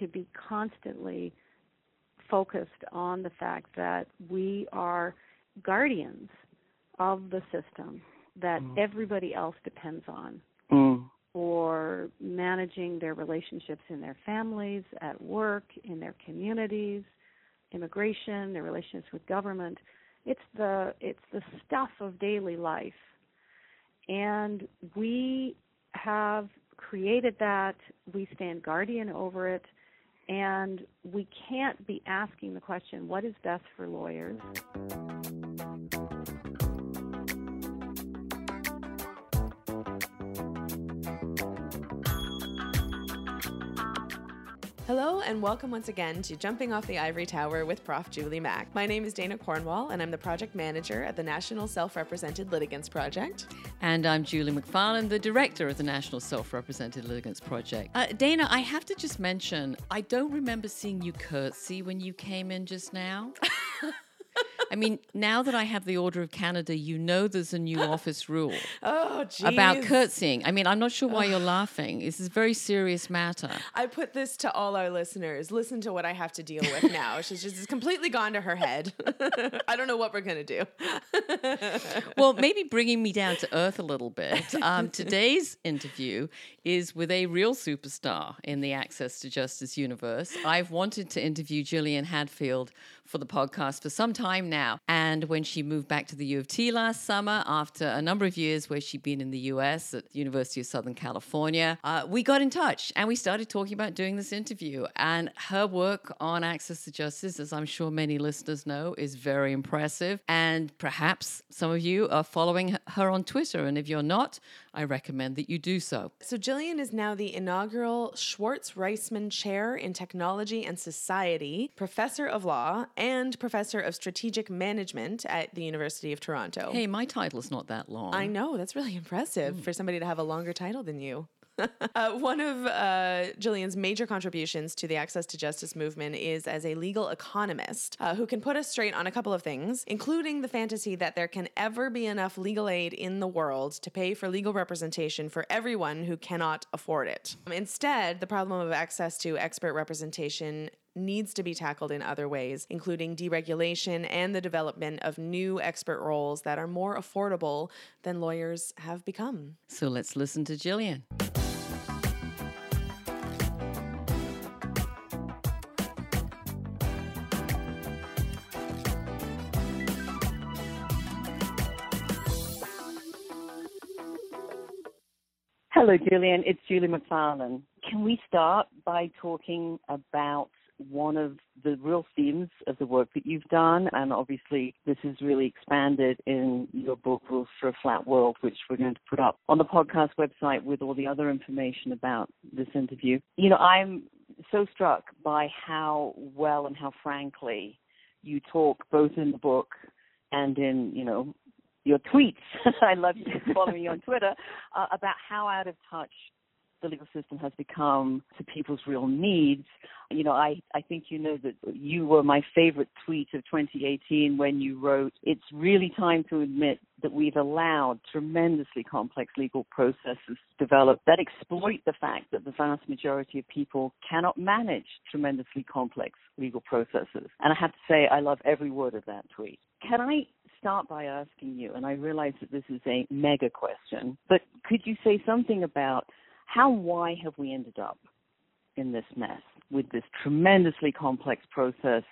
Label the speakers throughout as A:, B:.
A: to be constantly focused on the fact that we are guardians of the system that mm. everybody else depends on mm. for managing their relationships in their families, at work, in their communities, immigration, their relationships with government. It's the it's the stuff of daily life. And we have created that, we stand guardian over it, and we can't be asking the question, what is best for lawyers?
B: Hello, and welcome once again to Jumping Off the Ivory Tower with Prof. Julie Mack. My name is Dana Cornwall, and I'm the project manager at the National Self Represented Litigants Project.
C: And I'm Julie Macfarlane, the director of the National Self Represented Litigants Project. Uh, Dana, I have to just mention, I don't remember seeing you curtsy when you came in just now. I mean, now that I have the Order of Canada, you know there's a new office rule
B: oh,
C: about curtsying. I mean, I'm not sure why you're laughing. This is a very serious matter.
B: I put this to all our listeners. Listen to what I have to deal with now. She's just completely gone to her head. I don't know what we're going to do.
C: well, maybe bringing me down to earth a little bit. Um, today's interview is with a real superstar in the Access to Justice universe. I've wanted to interview Gillian Hadfield for the podcast for some time now. And when she moved back to the U of T last summer, after a number of years where she'd been in the US at the University of Southern California, uh, we got in touch and we started talking about doing this interview. And her work on access to justice, as I'm sure many listeners know, is very impressive. And perhaps some of you are following her on Twitter. And if you're not, I recommend that you do so.
B: So, Gillian is now the inaugural Schwartz Reisman Chair in Technology and Society, Professor of Law, and Professor of Strategic Management at the University of Toronto.
C: Hey, my title is not that long.
B: I know. That's really impressive mm. for somebody to have a longer title than you. uh, one of uh, Gillian's major contributions to the Access to Justice movement is as a legal economist uh, who can put us straight on a couple of things, including the fantasy that there can ever be enough legal aid in the world to pay for legal representation for everyone who cannot afford it. Instead, the problem of access to expert representation needs to be tackled in other ways, including deregulation and the development of new expert roles that are more affordable than lawyers have become.
C: So let's listen to Gillian.
D: Hello, Gillian. It's Julie Macfarlane. Can we start by talking about one of the real themes of the work that you've done, and obviously this is really expanded in your book, Rules for a Flat World, which we're going to put up on the podcast website with all the other information about this interview. You know, I'm so struck by how well and how frankly you talk both in the book and in, you know, your tweets. I love you following you on Twitter uh, about how out of touch the legal system has become to people's real needs. You know, I, I think you know that you were my favorite tweet of 2018 when you wrote, It's really time to admit that we've allowed tremendously complex legal processes to develop that exploit the fact that the vast majority of people cannot manage tremendously complex legal processes. And I have to say, I love every word of that tweet. Can I start by asking you, and I realize that this is a mega question, but could you say something about how why have we ended up in this mess with this tremendously complex process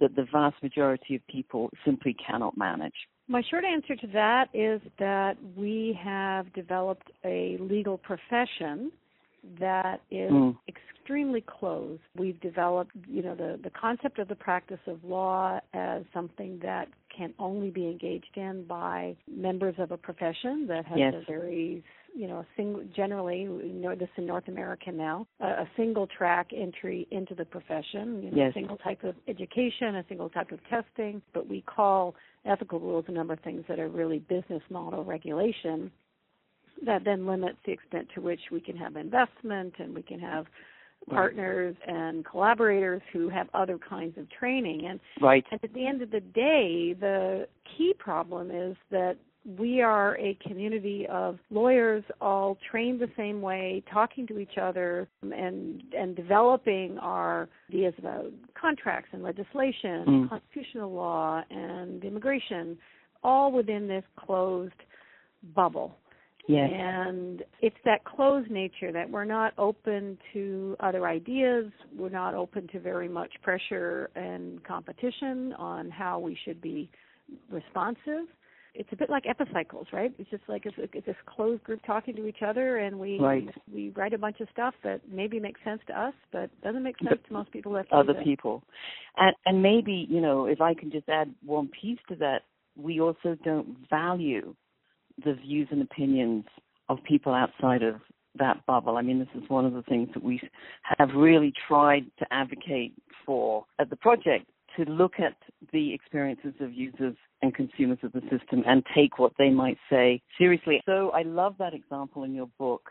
D: that the vast majority of people simply cannot manage?
A: My short answer to that is that we have developed a legal profession that is mm. extremely closed. We've developed, you know, the, the concept of the practice of law as something that can only be engaged in by members of a profession that has
D: yes.
A: a very you know, a single, generally, we know this in North America now, a, a single track entry into the profession, you know,
D: yes.
A: a single type of education, a single type of testing, but we call ethical rules a number of things that are really business model regulation that then limits the extent to which we can have investment and we can have partners and collaborators who have other kinds of training and
D: right
A: and at the end of the day the key problem is that we are a community of lawyers all trained the same way, talking to each other and and developing our ideas about contracts and legislation, mm. constitutional law and immigration, all within this closed bubble.
D: Yes.
A: And it's that closed nature that we're not open to other ideas. We're not open to very much pressure and competition on how we should be responsive. It's a bit like epicycles, right? It's just like it's, it's this closed group talking to each other, and we
D: right.
A: we write a bunch of stuff that maybe makes sense to us, but doesn't make sense but to most people. That
D: other people, and and maybe you know if I can just add one piece to that, we also don't value the views and opinions of people outside of that bubble. I mean, this is one of the things that we have really tried to advocate for at the project to look at the experiences of users and consumers of the system and take what they might say seriously. So I love that example in your book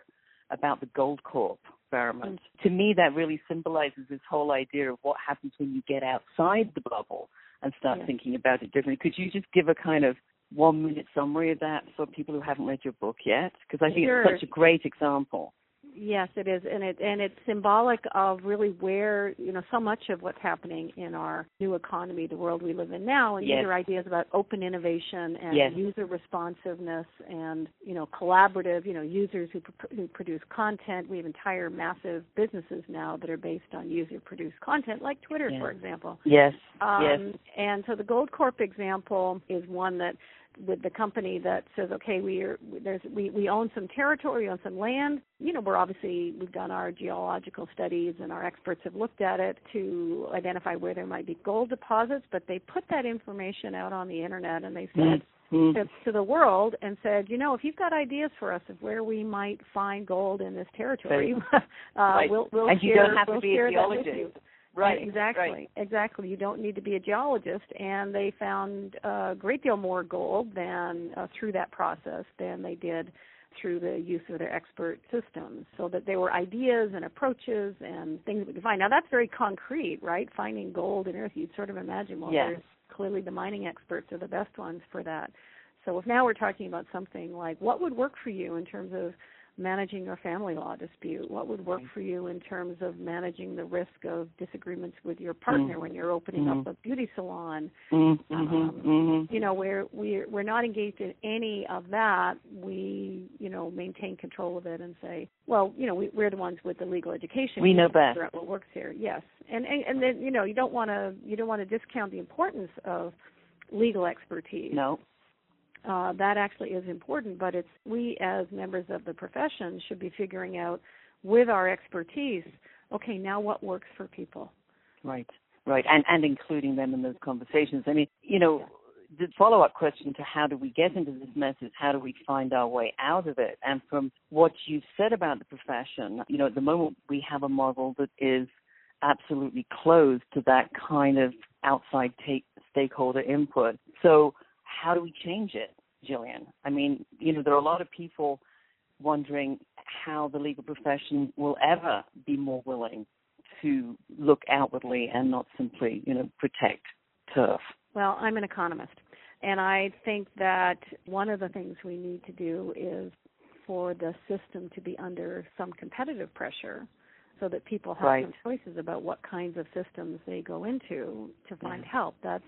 D: about the Goldcorp experiment. Mm. To me, that really symbolizes this whole idea of what happens when you get outside the bubble and start thinking about it differently. Could you just give a kind of one minute summary of that for people who haven't read your book yet? Because I think
A: sure.
D: it's such a great example.
A: Yes, it is, and it and it's symbolic of really where you know so much of what's happening in our new economy, the world we live in now, and
D: yes.
A: these are ideas about open innovation and
D: yes.
A: user responsiveness and you know collaborative, you know users who who produce content. We have entire massive businesses now that are based on user produced content, like Twitter,
D: yes.
A: for example.
D: Yes.
A: Um,
D: yes.
A: And so the Goldcorp example is one that with the company that says, okay, we are there's we we own some territory, we own some land. You know, we're obviously we've done our geological studies and our experts have looked at it to identify where there might be gold deposits. But they put that information out on the internet and they said. Mm-hmm. To, the world and said, you know, if you've got ideas for us of where we might find gold in this territory, uh,
D: right.
A: we'll, we'll
D: and
A: share,
D: you don't have
A: we'll
D: to be a geologist. Right.
A: exactly.
D: Right.
A: Exactly. You don't need to be a geologist, and they found a great deal more gold than uh, through that process than they did through the use of their expert systems. So that there were ideas and approaches and things that we could find. Now that's very concrete, right? Finding gold in earth, you'd sort of imagine. Well,
D: yes.
A: there's clearly the mining experts are the best ones for that. So if now we're talking about something like what would work for you in terms of managing a family law dispute? What would work for you in terms of managing the risk of disagreements with your partner mm-hmm. when you're opening
D: mm-hmm.
A: up a beauty salon?
D: Mm-hmm.
A: Um,
D: mm-hmm.
A: you know, where we're we're not engaged in any of that. We you know maintain control of it and say, well, you know, we, we're the ones with the legal education.
D: We know best.
A: What works here? Yes, and and, and then you know you don't want to you don't want to discount the importance of legal expertise.
D: No
A: uh, that actually is important, but it's we as members of the profession should be figuring out with our expertise, okay, now what works for people.
D: Right, right, and and including them in those conversations. I mean, you know, the follow up question to how do we get into this mess is how do we find our way out of it? And from what you've said about the profession, you know, at the moment we have a model that is absolutely closed to that kind of outside take, stakeholder input. So how do we change it, Gillian? I mean, you know, there are a lot of people wondering how the legal profession will ever be more willing to look outwardly and not simply, you know, protect turf.
A: Well, I'm an economist, and I think that one of the things we need to do is for the system to be under some competitive pressure so that people have
D: right.
A: some choices about what kinds of systems they go into to find mm. help. That's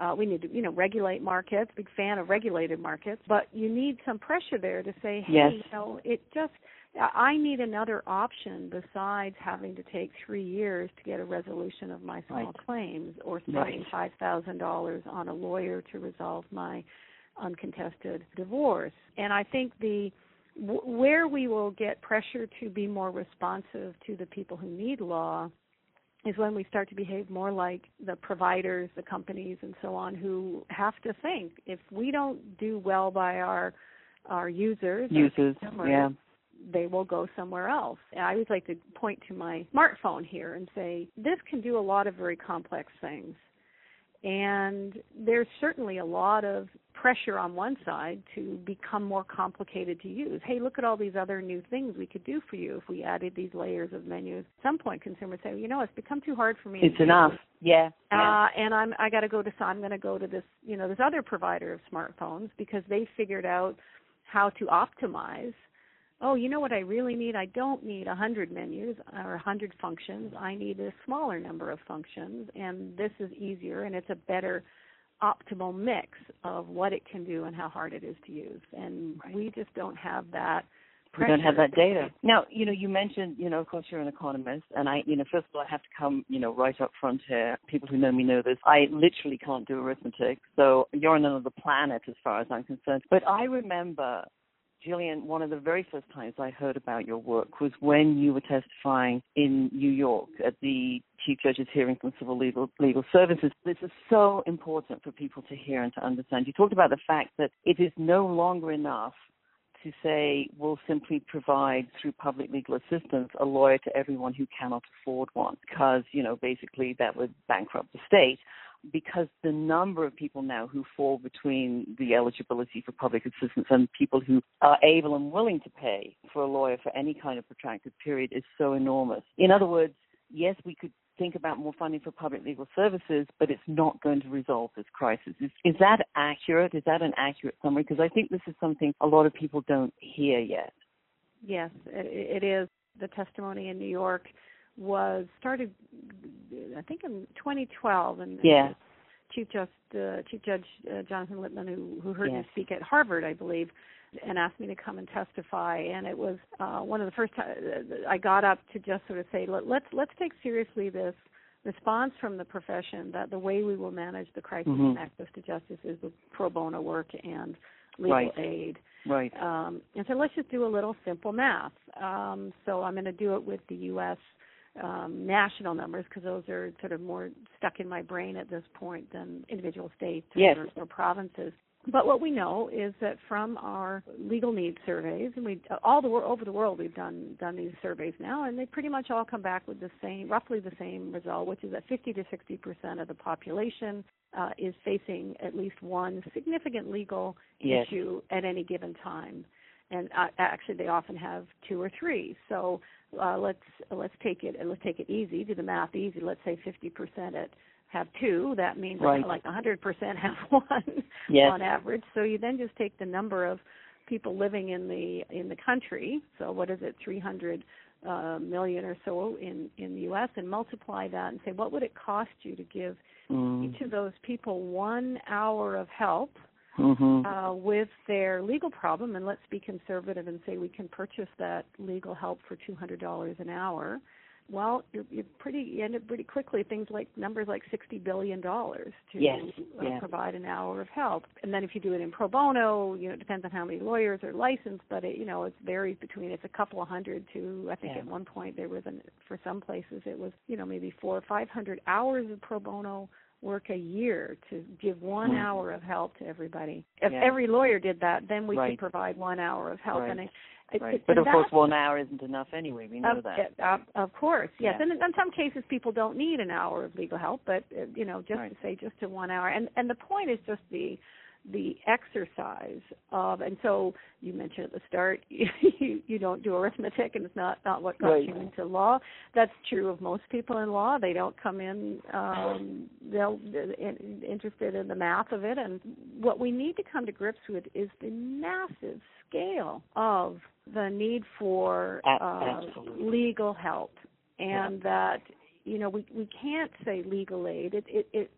A: uh, we need to, you know, regulate markets. Big fan of regulated markets, but you need some pressure there to say, hey,
D: yes.
A: you know, it just. I need another option besides having to take three years to get a resolution of my small
D: right.
A: claims or spending
D: right.
A: five thousand dollars on a lawyer to resolve my uncontested divorce. And I think the where we will get pressure to be more responsive to the people who need law is when we start to behave more like the providers, the companies, and so on, who have to think if we don't do well by our our users,
D: users, yeah,
A: they will go somewhere else. And I always like to point to my smartphone here and say this can do a lot of very complex things. And there's certainly a lot of pressure on one side to become more complicated to use. Hey, look at all these other new things we could do for you if we added these layers of menus. At some point, consumers say, you know, it's become too hard for me.
D: It's enough. Yeah.
A: Uh, and I'm I got to go to I'm going to go to this you know this other provider of smartphones because they figured out how to optimize oh, you know what I really need? I don't need a 100 menus or a 100 functions. I need a smaller number of functions, and this is easier and it's a better optimal mix of what it can do and how hard it is to use. And right. we just don't have that.
D: We don't have that data. Now, you know, you mentioned, you know, of course you're an economist, and I, you know, first of all, I have to come, you know, right up front here. People who know me know this. I literally can't do arithmetic, so you're on another planet as far as I'm concerned. But I remember Gillian, one of the very first times I heard about your work was when you were testifying in New York at the Chief Judge's hearing from civil legal, legal services. This is so important for people to hear and to understand. You talked about the fact that it is no longer enough to say we'll simply provide through public legal assistance a lawyer to everyone who cannot afford one because, you know, basically that would bankrupt the state because the number of people now who fall between the eligibility for public assistance and people who are able and willing to pay for a lawyer for any kind of protracted period is so enormous. In other words, yes, we could think about more funding for public legal services, but it's not going to resolve this crisis. Is, is that accurate? Is that an accurate summary? Because I think this is something a lot of people don't hear yet.
A: Yes, it, it is. The testimony in New York was started, I think, in 2012, and
D: yeah.
A: Chief Just uh, Chief Judge uh, Jonathan Lippman, who who heard me speak at Harvard, I believe, and asked me to come and testify. And it was uh, one of the first times I got up to just sort of say, Let, let's let's take seriously this response from the profession that the way we will manage the crisis
D: mm-hmm.
A: and access to justice is with pro bono work and legal
D: right.
A: aid.
D: Right.
A: Um, and so let's just do a little simple math. Um, so I'm going to do it with the U.S um, national numbers because those are sort of more stuck in my brain at this point than individual states
D: yes.
A: or, or provinces. But what we know is that from our legal needs surveys, and we all the over the world we've done done these surveys now, and they pretty much all come back with the same, roughly the same result, which is that 50 to 60 percent of the population uh, is facing at least one significant legal
D: yes.
A: issue at any given time and uh, actually they often have two or three. So uh, let's let's take it let's take it easy, do the math easy. Let's say 50% at have two. That means
D: right.
A: like 100% have one
D: yes.
A: on average. So you then just take the number of people living in the in the country. So what is it, 300 uh, million or so in in the U.S. and multiply that and say what would it cost you to give
D: mm.
A: each of those people one hour of help
D: mm-hmm.
A: uh, with their legal problem, and let's be conservative and say we can purchase that legal help for two hundred dollars an hour. Well, you're, you're pretty you end up pretty quickly things like numbers like sixty billion dollars to
D: yes.
A: uh,
D: yeah.
A: provide an hour of help. And then if you do it in pro bono, you know, it depends on how many lawyers are licensed, but it you know it varies between it's a couple of hundred to I think
D: yeah.
A: at one point there was an for some places it was you know maybe four or five hundred hours of pro bono work a year to give one
D: mm.
A: hour of help to everybody. If
D: yeah.
A: every lawyer did that, then we
D: right.
A: could provide one hour of help.
D: Right.
A: And I,
D: right.
A: It,
D: but of course, one hour isn't enough anyway. We know
A: of,
D: that.
A: Uh, of course, yes.
D: Yeah.
A: And in, in some cases, people don't need an hour of legal help, but uh, you know, just
D: right.
A: to say just to one hour. And and the point is just the the exercise of and so you mentioned at the start you you don't do arithmetic and it's not not what got
D: right.
A: you into law. That's true of most people in law. They don't come in um they'll in, interested in the math of it. And what we need to come to grips with is the massive scale of the need for
D: uh,
A: legal help. And
D: yeah.
A: that you know we we can't say legal aid. It it, it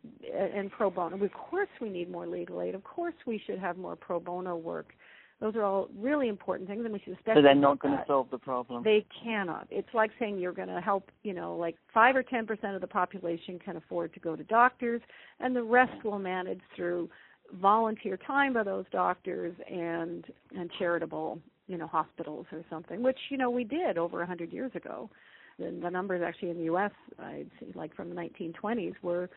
A: and pro bono. Of course we need more legal aid. Of course we should have more pro bono work. Those are all really important things and we should especially
D: so they're not going to solve the problem.
A: they cannot. It's like saying you're going to help you know like 5 or 10 percent of the population can afford to go to doctors and the rest will manage through volunteer time by those doctors and and charitable you know hospitals or something which you know we did over a hundred years ago the, the numbers actually in the U.S. I'd say like from the 1920s were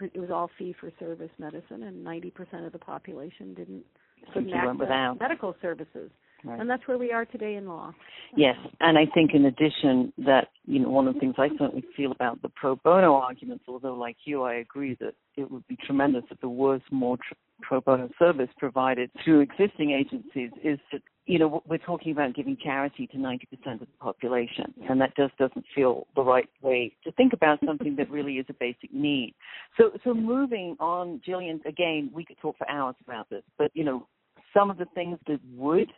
A: it was all fee for service medicine, and 90% of the population didn't couldn't access medical services. Right. And that's where we are today in law.
D: Yes, and I think in addition that you know one of the things I certainly feel about the pro bono arguments, although like you, I agree that it would be tremendous if there was more tr- pro bono service provided through existing agencies, is that you know we're talking about giving charity to 90% of the population, and that just doesn't feel the right way to think about something that really is a basic need. So, so moving on, Gillian, again, we could talk for hours about this, but you know some of the things that would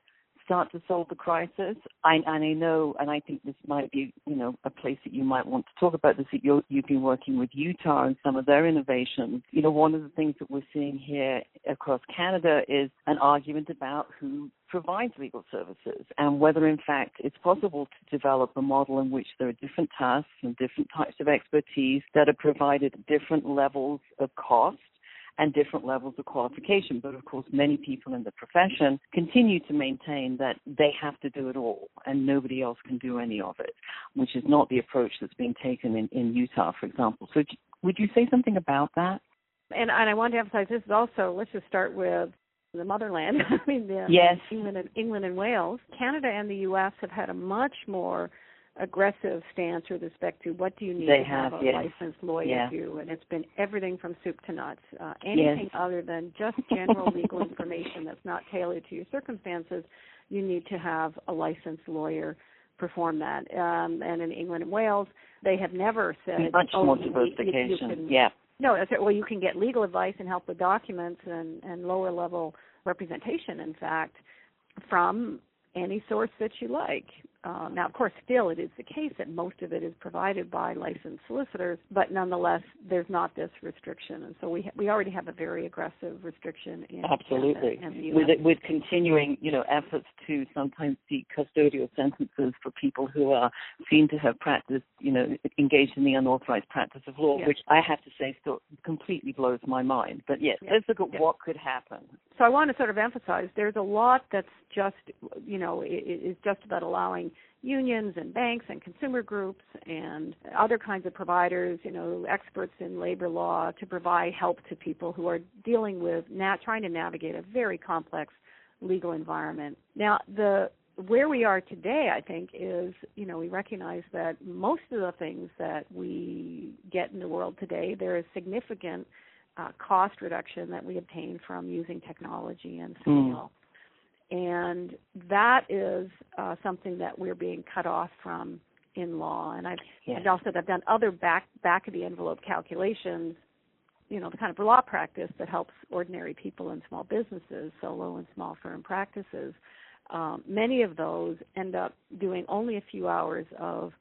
D: start to solve the crisis. I, and I know, and I think this might be, you know, a place that you might want to talk about this. That you have been working with Utah and some of their innovations. You know, one of the things that we're seeing here across Canada is an argument about who provides legal services and whether in fact it's possible to develop a model in which there are different tasks and different types of expertise that are provided at different levels of cost and different levels of qualification. But of course, many people in the profession continue to maintain that they have to do it all and nobody else can do any of it, which is not the approach that's being taken in, in Utah, for example. So, would you say something about that?
A: And, and I want to emphasize this is also, let's just start with the motherland. I mean, the,
D: yes.
A: England and, England and Wales. Canada and the U.S. have had a much more aggressive stance with respect to what do you need
D: they
A: to
D: have,
A: have, a
D: yes.
A: licensed lawyer
D: yeah.
A: do, and it's been everything from soup to nuts. Uh, anything
D: yes.
A: other than just general legal information that's not tailored to your circumstances, you need to have a licensed lawyer perform that. Um, and in England and Wales, they have never said
D: much
A: oh,
D: more
A: you. You, you can,
D: yeah.
A: No, well, you can get legal advice and help with documents and, and lower level representation. In fact, from any source that you like. Uh, now, of course, still it is the case that most of it is provided by licensed solicitors, but nonetheless, there's not this restriction, and so we ha- we already have a very aggressive restriction in
D: absolutely
A: Canada the
D: with it, with continuing you know efforts to sometimes seek custodial sentences for people who are seen to have practiced you know engaged in the unauthorized practice of law,
A: yes.
D: which I have to say still completely blows my mind. But yes,
A: yes.
D: let's look at
A: yes.
D: what could happen.
A: So I want to sort of emphasize there's a lot that's just you know is just about allowing unions and banks and consumer groups and other kinds of providers, you know, experts in labor law to provide help to people who are dealing with nat- trying to navigate a very complex legal environment. Now, the where we are today, I think, is you know we recognize that most of the things that we get in the world today, there is significant uh, cost reduction that we obtain from using technology and scale.
D: Mm
A: and that is uh, something that we're being cut off from in law. And I've,
D: yes.
A: I've also I've done other back back of the envelope calculations, you know, the kind of law practice that helps ordinary people and small businesses, solo and small firm practices. Um, many of those end up doing only a few hours of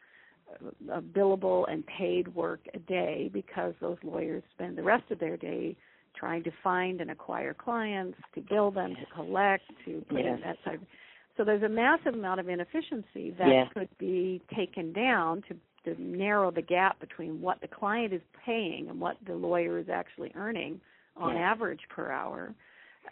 A: uh, billable and paid work a day because those lawyers spend the rest of their day trying to find and acquire clients, to bill them, to collect, to put
D: yes.
A: in that type. So there's a massive amount of inefficiency that
D: yes.
A: could be taken down to to narrow the gap between what the client is paying and what the lawyer is actually earning on
D: yes.
A: average per hour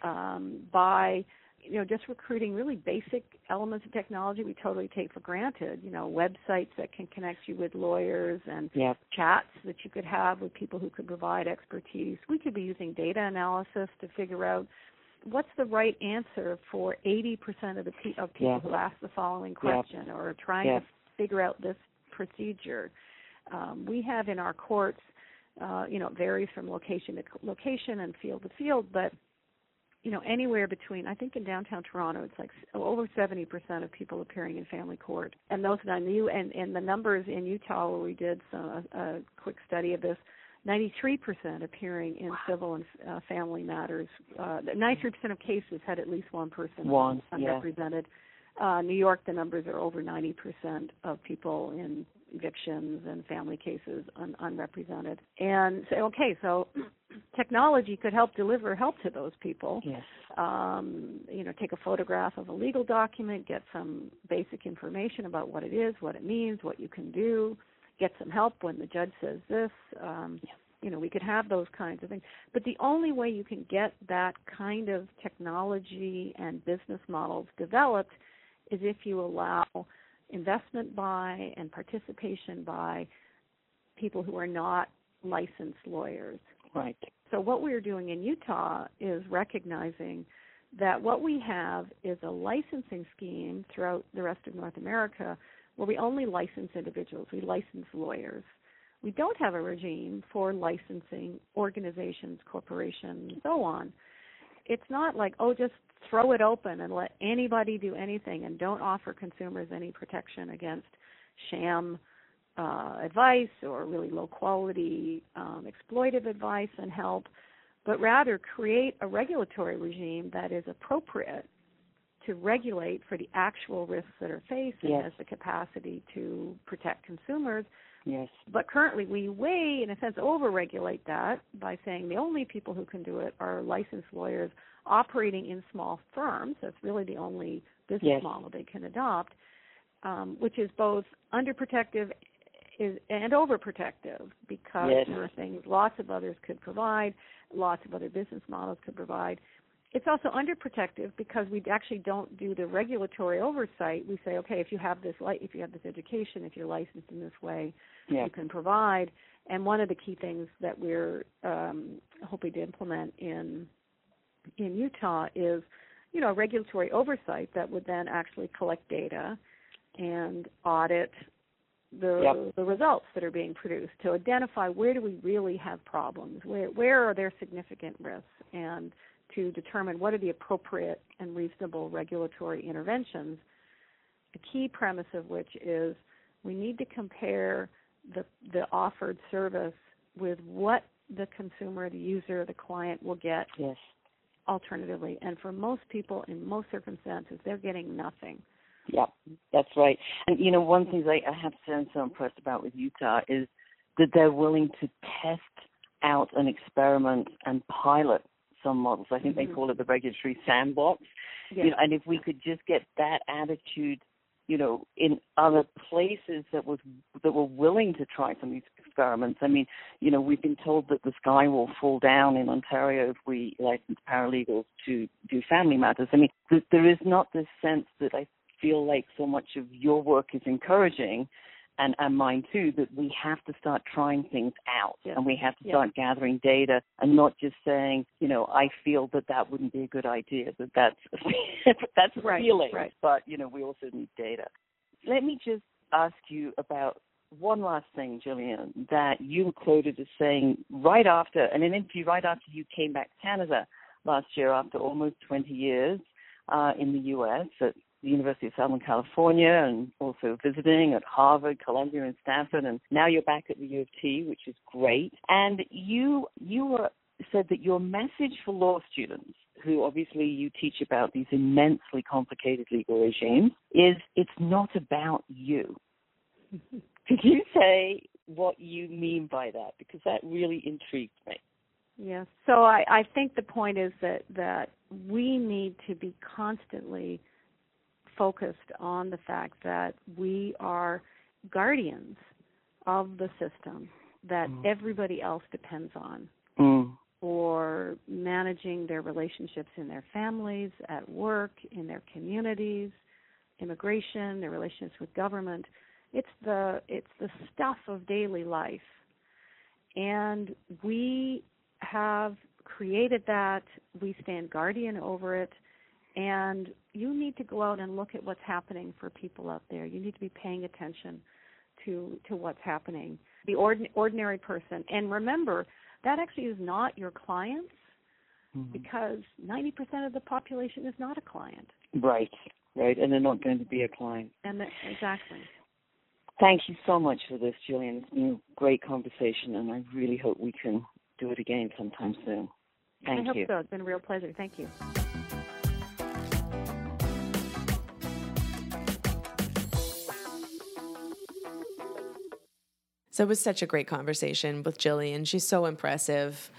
A: um, by you know just recruiting really basic elements of technology we totally take for granted you know websites that can connect you with lawyers and
D: yep.
A: chats that you could have with people who could provide expertise we could be using data analysis to figure out what's the right answer for 80% of the pe- of people
D: yep.
A: who ask the following question
D: yep.
A: or are trying to figure out this procedure um, we have in our courts uh, you know it varies from location to location and field to field but you know anywhere between I think in downtown Toronto it's like over 70% of people appearing in family court and those that I knew and and the numbers in Utah where we did some, a, a quick study of this 93% appearing in
D: wow.
A: civil and uh, family matters uh 93% of cases had at least one person
D: one
A: unrepresented
D: yeah.
A: uh New York the numbers are over 90% of people in evictions and family cases un- unrepresented and so okay so technology could help deliver help to those people.
D: Yes.
A: Um, you know, take a photograph of a legal document, get some basic information about what it is, what it means, what you can do, get some help when the judge says this. Um,
D: yeah.
A: You know, we could have those kinds of things. But the only way you can get that kind of technology and business models developed is if you allow investment by and participation by people who are not licensed lawyers.
D: Right.
A: So what we're doing in Utah is recognizing that what we have is a licensing scheme throughout the rest of North America where we only license individuals, we license lawyers. We don't have a regime for licensing organizations, corporations, and so on. It's not like, oh, just throw it open and let anybody do anything and don't offer consumers any protection against sham uh, advice or really low quality um, exploitive advice and help, but rather create a regulatory regime that is appropriate to regulate for the actual risks that are faced
D: yes.
A: and has the capacity to protect consumers.
D: Yes.
A: But currently, we way, in a sense, over-regulate that by saying the only people who can do it are licensed lawyers operating in small firms. That's really the only business
D: yes.
A: model they can adopt, um, which is both underprotective is and overprotective because
D: yes.
A: there are things lots of others could provide, lots of other business models could provide. It's also underprotective because we actually don't do the regulatory oversight. We say, okay, if you have this, if you have this education, if you're licensed in this way,
D: yeah.
A: you can provide. And one of the key things that we're um, hoping to implement in in Utah is, you know, regulatory oversight that would then actually collect data and audit the
D: yep.
A: the results that are being produced to identify where do we really have problems, where where are there significant risks, and to determine what are the appropriate and reasonable regulatory interventions. A key premise of which is we need to compare the the offered service with what the consumer, the user, the client will get
D: yes.
A: alternatively. And for most people, in most circumstances, they're getting nothing.
D: Yep, that's right. And you know, one thing I, I have to say I'm so impressed about with Utah is that they're willing to test out an experiment and pilot some models. I think
A: mm-hmm.
D: they call it the regulatory sandbox.
A: Yes.
D: You know, and if we could just get that attitude, you know, in other places that was that were willing to try some of these experiments. I mean, you know, we've been told that the sky will fall down in Ontario if we license paralegals to do family matters. I mean, there is not this sense that I feel like so much of your work is encouraging and, and mine too, that we have to start trying things out
A: yeah.
D: and we have to
A: yeah.
D: start gathering data and not just saying, you know, I feel that that wouldn't be a good idea, that that's, that's
A: right,
D: feeling,
A: right.
D: but, you know, we also need data. Let me just ask you about one last thing, Gillian, that you were quoted as saying right after, in an interview right after you came back to Canada last year after almost 20 years uh, in the U.S. at the University of Southern California and also visiting at Harvard, Columbia, and Stanford, and now you're back at the U of T, which is great. And you you were, said that your message for law students, who obviously you teach about these immensely complicated legal regimes, is it's not about you. Could you say what you mean by that? Because that really intrigued me.
A: Yes. So I, I think the point is that that we need to be constantly focused on the fact that we are guardians of the system that
D: mm.
A: everybody else depends on
D: mm.
A: for managing their relationships in their families, at work, in their communities, immigration, their relationships with government. It's the it's the stuff of daily life. And we have created that. We stand guardian over it. And you need to go out and look at what's happening for people out there. You need to be paying attention to to what's happening. The ordin- ordinary person. And remember, that actually is not your clients
D: mm-hmm.
A: because 90% of the population is not a client.
D: Right. Right. And they're not going to be a client.
A: And the, exactly.
D: Thank you so much for this, Gillian. It's been a great conversation, and I really hope we can do it again sometime soon. Thank
A: I hope
D: you.
A: so. It's been a real pleasure. Thank you.
B: So it was such a great conversation with Gillian. She's so impressive.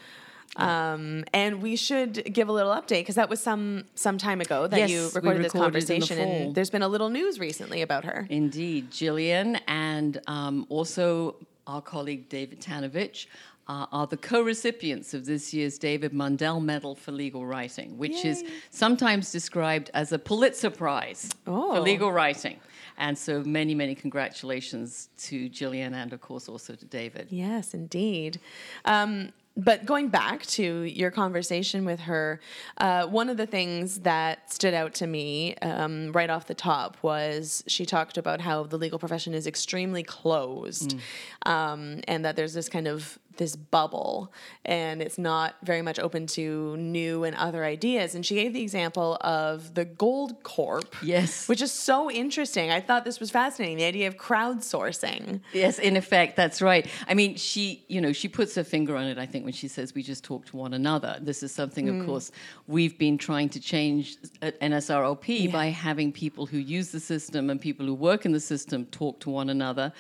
B: Um, and we should give a little update because that was some some time ago that
C: Yes,
B: you recorded this
C: recorded the
B: conversation, and there's been a little news recently about her.
C: Indeed, Gillian, and um, also our colleague David Tanovich uh, are the co-recipients of this year's David Mundell Medal for Legal Writing, which is sometimes described as a Pulitzer Prize
B: Oh.
C: for legal writing. And so many, many congratulations to Gillian and, of course, also to David.
B: Yes, indeed. Um, but going back to your conversation with her, uh, one of the things that stood out to me um, right off the top was she talked about how the legal profession is extremely closed, mm. um, and that there's this kind of this bubble and it's not very much open to new and other ideas. And she gave the example of the Goldcorp.
C: Yes.
B: Which is so interesting. I thought this was fascinating, the idea of crowdsourcing.
C: Yes, in effect, that's right. I mean, she, you know, she puts her finger on it, I think, when she says we just talk to one another. This is something, mm. of course, we've been trying to change at NSRLP yeah. by having people who use the system and people who work in the system talk to one another.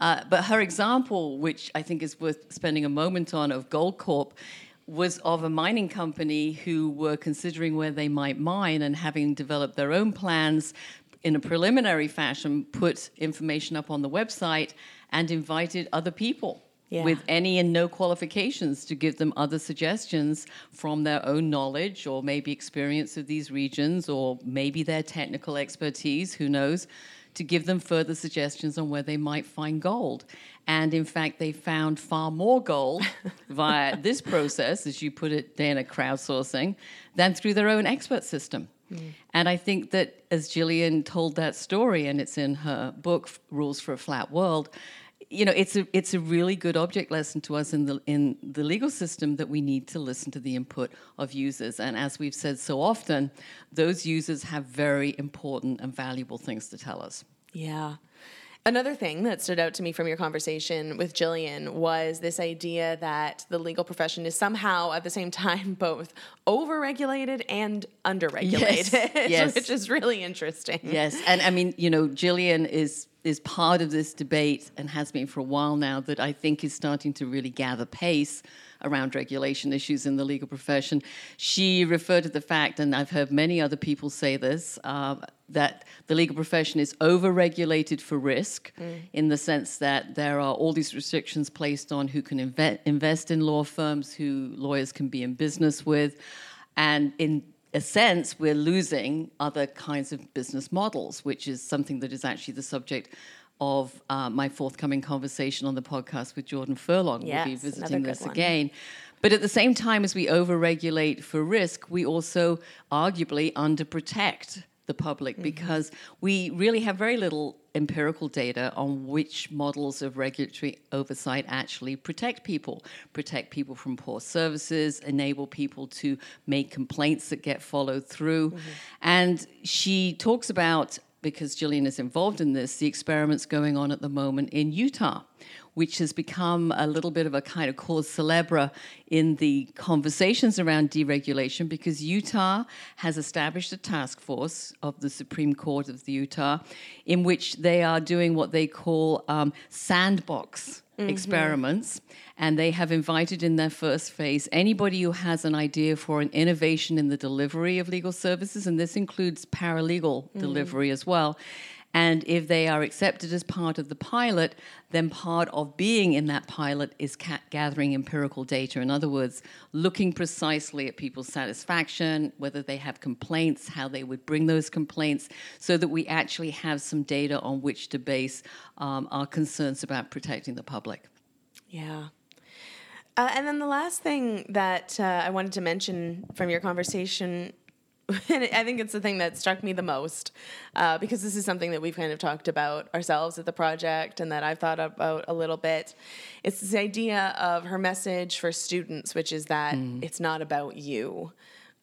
C: Uh, but her example, which I think is worth spending a moment on, of Goldcorp, was of a mining company who were considering where they might mine and having developed their own plans in a preliminary fashion, put information up on the website and invited other people. Yeah. With any and no qualifications to give them other suggestions from their own knowledge or maybe experience of these regions or maybe their technical expertise, who knows, to give them further suggestions on where they might find gold. And in fact, they found far more gold via this process, as you put it, Dana, crowdsourcing, than through their own expert system. Mm. And I think that as Gillian told that story, and it's in her book, Rules for a Flat World, you know, it's a it's a really good object lesson to us in the in the legal system that we need to listen to the input of users. And as we've said so often, those users have very important and valuable things to tell us.
B: Yeah. Another thing that stood out to me from your conversation with Gillian was this idea that the legal profession is somehow at the same time both overregulated and underregulated, yes. yes. which is really interesting.
C: Yes, and I mean, you know, Gillian is is part of this debate and has been for a while now that I think is starting to really gather pace around regulation issues in the legal profession. She referred to the fact, and I've heard many other people say this, uh, that the legal profession is over-regulated for risk mm. in the sense that there are all these restrictions placed on who can inve- invest in law firms, who lawyers can be in business with, and in a sense, we're losing other kinds of business models, which is something that is actually the subject of uh, my forthcoming conversation on the podcast with Jordan Furlong.
B: Yes,
C: we'll be
B: visiting
C: this
B: one.
C: again. But at the same time as we overregulate for risk, we also arguably underprotect the public mm-hmm. because we really have very little empirical data on which models of regulatory oversight actually protect people, protect people from poor services, enable people to make complaints that get followed through. Mm-hmm. And she talks about because Gillian is involved in this, the experiments going on at the moment in Utah, which has become a little bit of a kind of cause celebre in the conversations around deregulation because Utah has established a task force of the Supreme Court of the Utah in which they are doing what they call um, sandbox mm-hmm. experiments. And they have invited in their first phase anybody who has an idea for an innovation in the delivery of legal services, and this includes paralegal mm-hmm. delivery as well. And if they are accepted as part of the pilot, then part of being in that pilot is gathering empirical data. In other words, looking precisely at people's satisfaction, whether they have complaints, how they would bring those complaints, so that we actually have some data on which to base um, our concerns about protecting the public.
B: Yeah. Uh, and then the last thing that uh, I wanted to mention from your conversation and I think it's the thing that struck me the most uh, because this is something that we've kind of talked about ourselves at the project and that I've thought about a little bit. It's this idea of her message for students, which is that mm. it's not about you.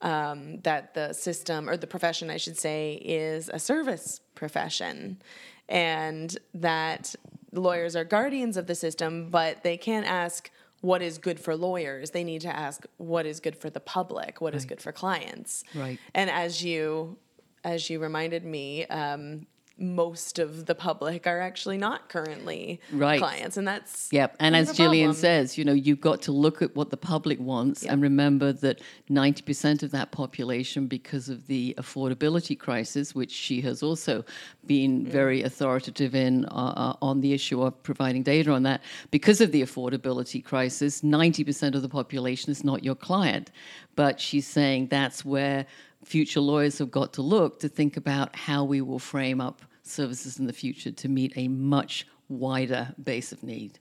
B: Um, that the system or the profession, I should say, is a service profession, and that lawyers are guardians of the system, but they can't ask what is good for lawyers. They need to ask what is good for the public, what right. is good for clients.
C: Right.
B: And as you as you reminded me, um, most of the public are actually not currently
C: right.
B: clients and that's
C: yep and as Gillian says you know you've got to look at what the public wants yep. and remember that 90% of that population because of the affordability crisis which she has also been mm. very authoritative in uh, uh, on the issue of providing data on that because of the affordability crisis 90% of the population is not your client but she's saying that's where future lawyers have got to look to think about how we will frame up services in the future to meet a much wider base of need.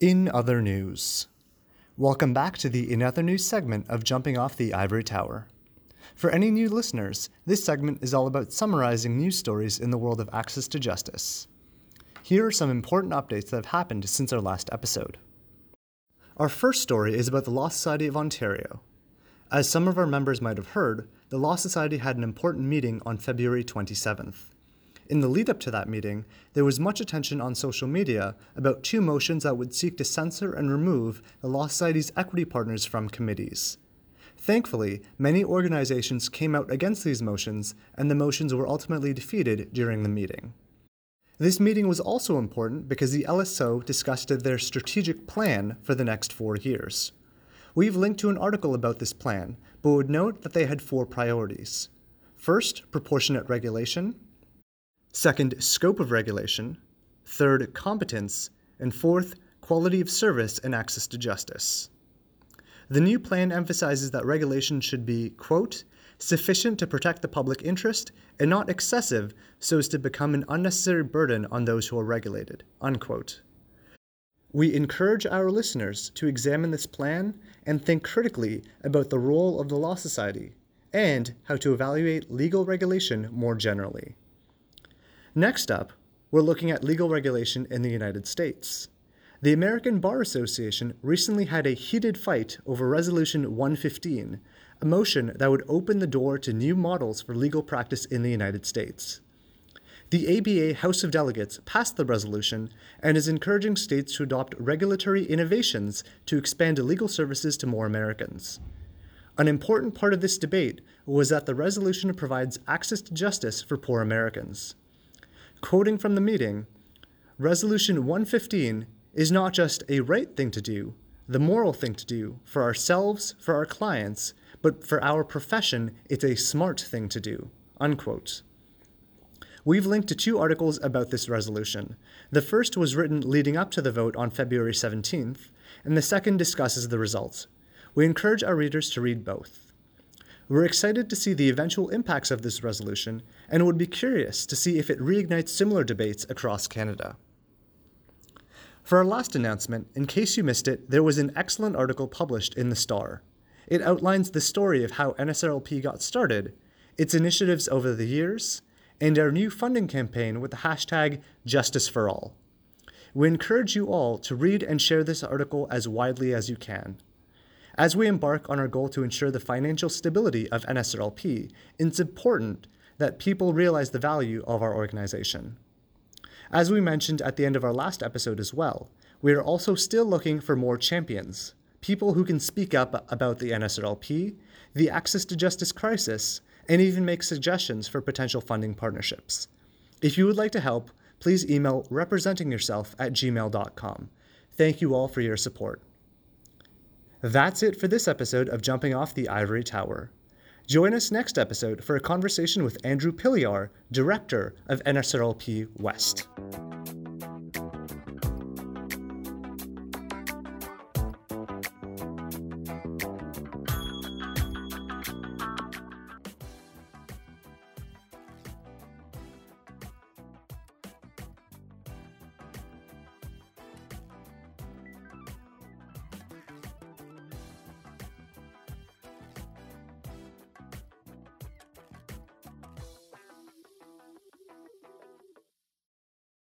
E: In other news, welcome back to the In Other News segment of Jumping Off the Ivory Tower. For any new listeners, this segment is all about summarizing news stories in the world of access to justice. Here are some important updates that have happened since our last episode. Our first story is about the Law Society of Ontario. As some of our members might have heard, the Law Society had an important meeting on February 27th. In the lead up to that meeting, there was much attention on social media about two motions that would seek to censor and remove the Law Society's equity partners from committees. Thankfully, many organizations came out against these motions, and the motions were ultimately defeated during the meeting. This meeting was also important because the LSO discussed their strategic plan for the next four years. We've linked to an article about this plan, but would note that they had four priorities. First, proportionate regulation. Second, scope of regulation. Third, competence. And fourth, quality of service and access to justice. The new plan emphasizes that regulation should be, quote, sufficient to protect the public interest and not excessive so as to become an unnecessary burden on those who are regulated, unquote. We encourage our listeners to examine this plan and think critically about the role of the Law Society and how to evaluate legal regulation more generally. Next up, we're looking at legal regulation in the United States. The American Bar Association recently had a heated fight over Resolution 115, a motion that would open the door to new models for legal practice in the United States. The ABA House of Delegates passed the resolution and is encouraging states to adopt regulatory innovations to expand legal services to more Americans. An important part of this debate was that the resolution provides access to justice for poor Americans. Quoting from the meeting, Resolution 115 is not just a right thing to do, the moral thing to do for ourselves, for our clients, but for our profession, it's a smart thing to do. Unquote. We've linked to two articles about this resolution. The first was written leading up to the vote on February 17th, and the second discusses the results. We encourage our readers to read both. We're excited to see the eventual impacts of this resolution and would be curious to see if it reignites similar debates across Canada. For our last announcement, in case you missed it, there was an excellent article published in The Star. It outlines the story of how NSRLP got started, its initiatives over the years, and our new funding campaign with the hashtag Justice for All. We encourage you all to read and share this article as widely as you can. As we embark on our goal to ensure the financial stability of NSRLP, it's important that people realize the value of our organization. As we mentioned at the end of our last episode as well, we are also still looking for more champions, people who can speak up about the NSRLP, the access to justice crisis, and even make suggestions for potential funding partnerships. If you would like to help, please email representingyourself at gmail.com. Thank you all for your support. That's it for this episode of Jumping Off the Ivory Tower. Join us next episode for a conversation with Andrew Pilliar, Director of NSRLP West.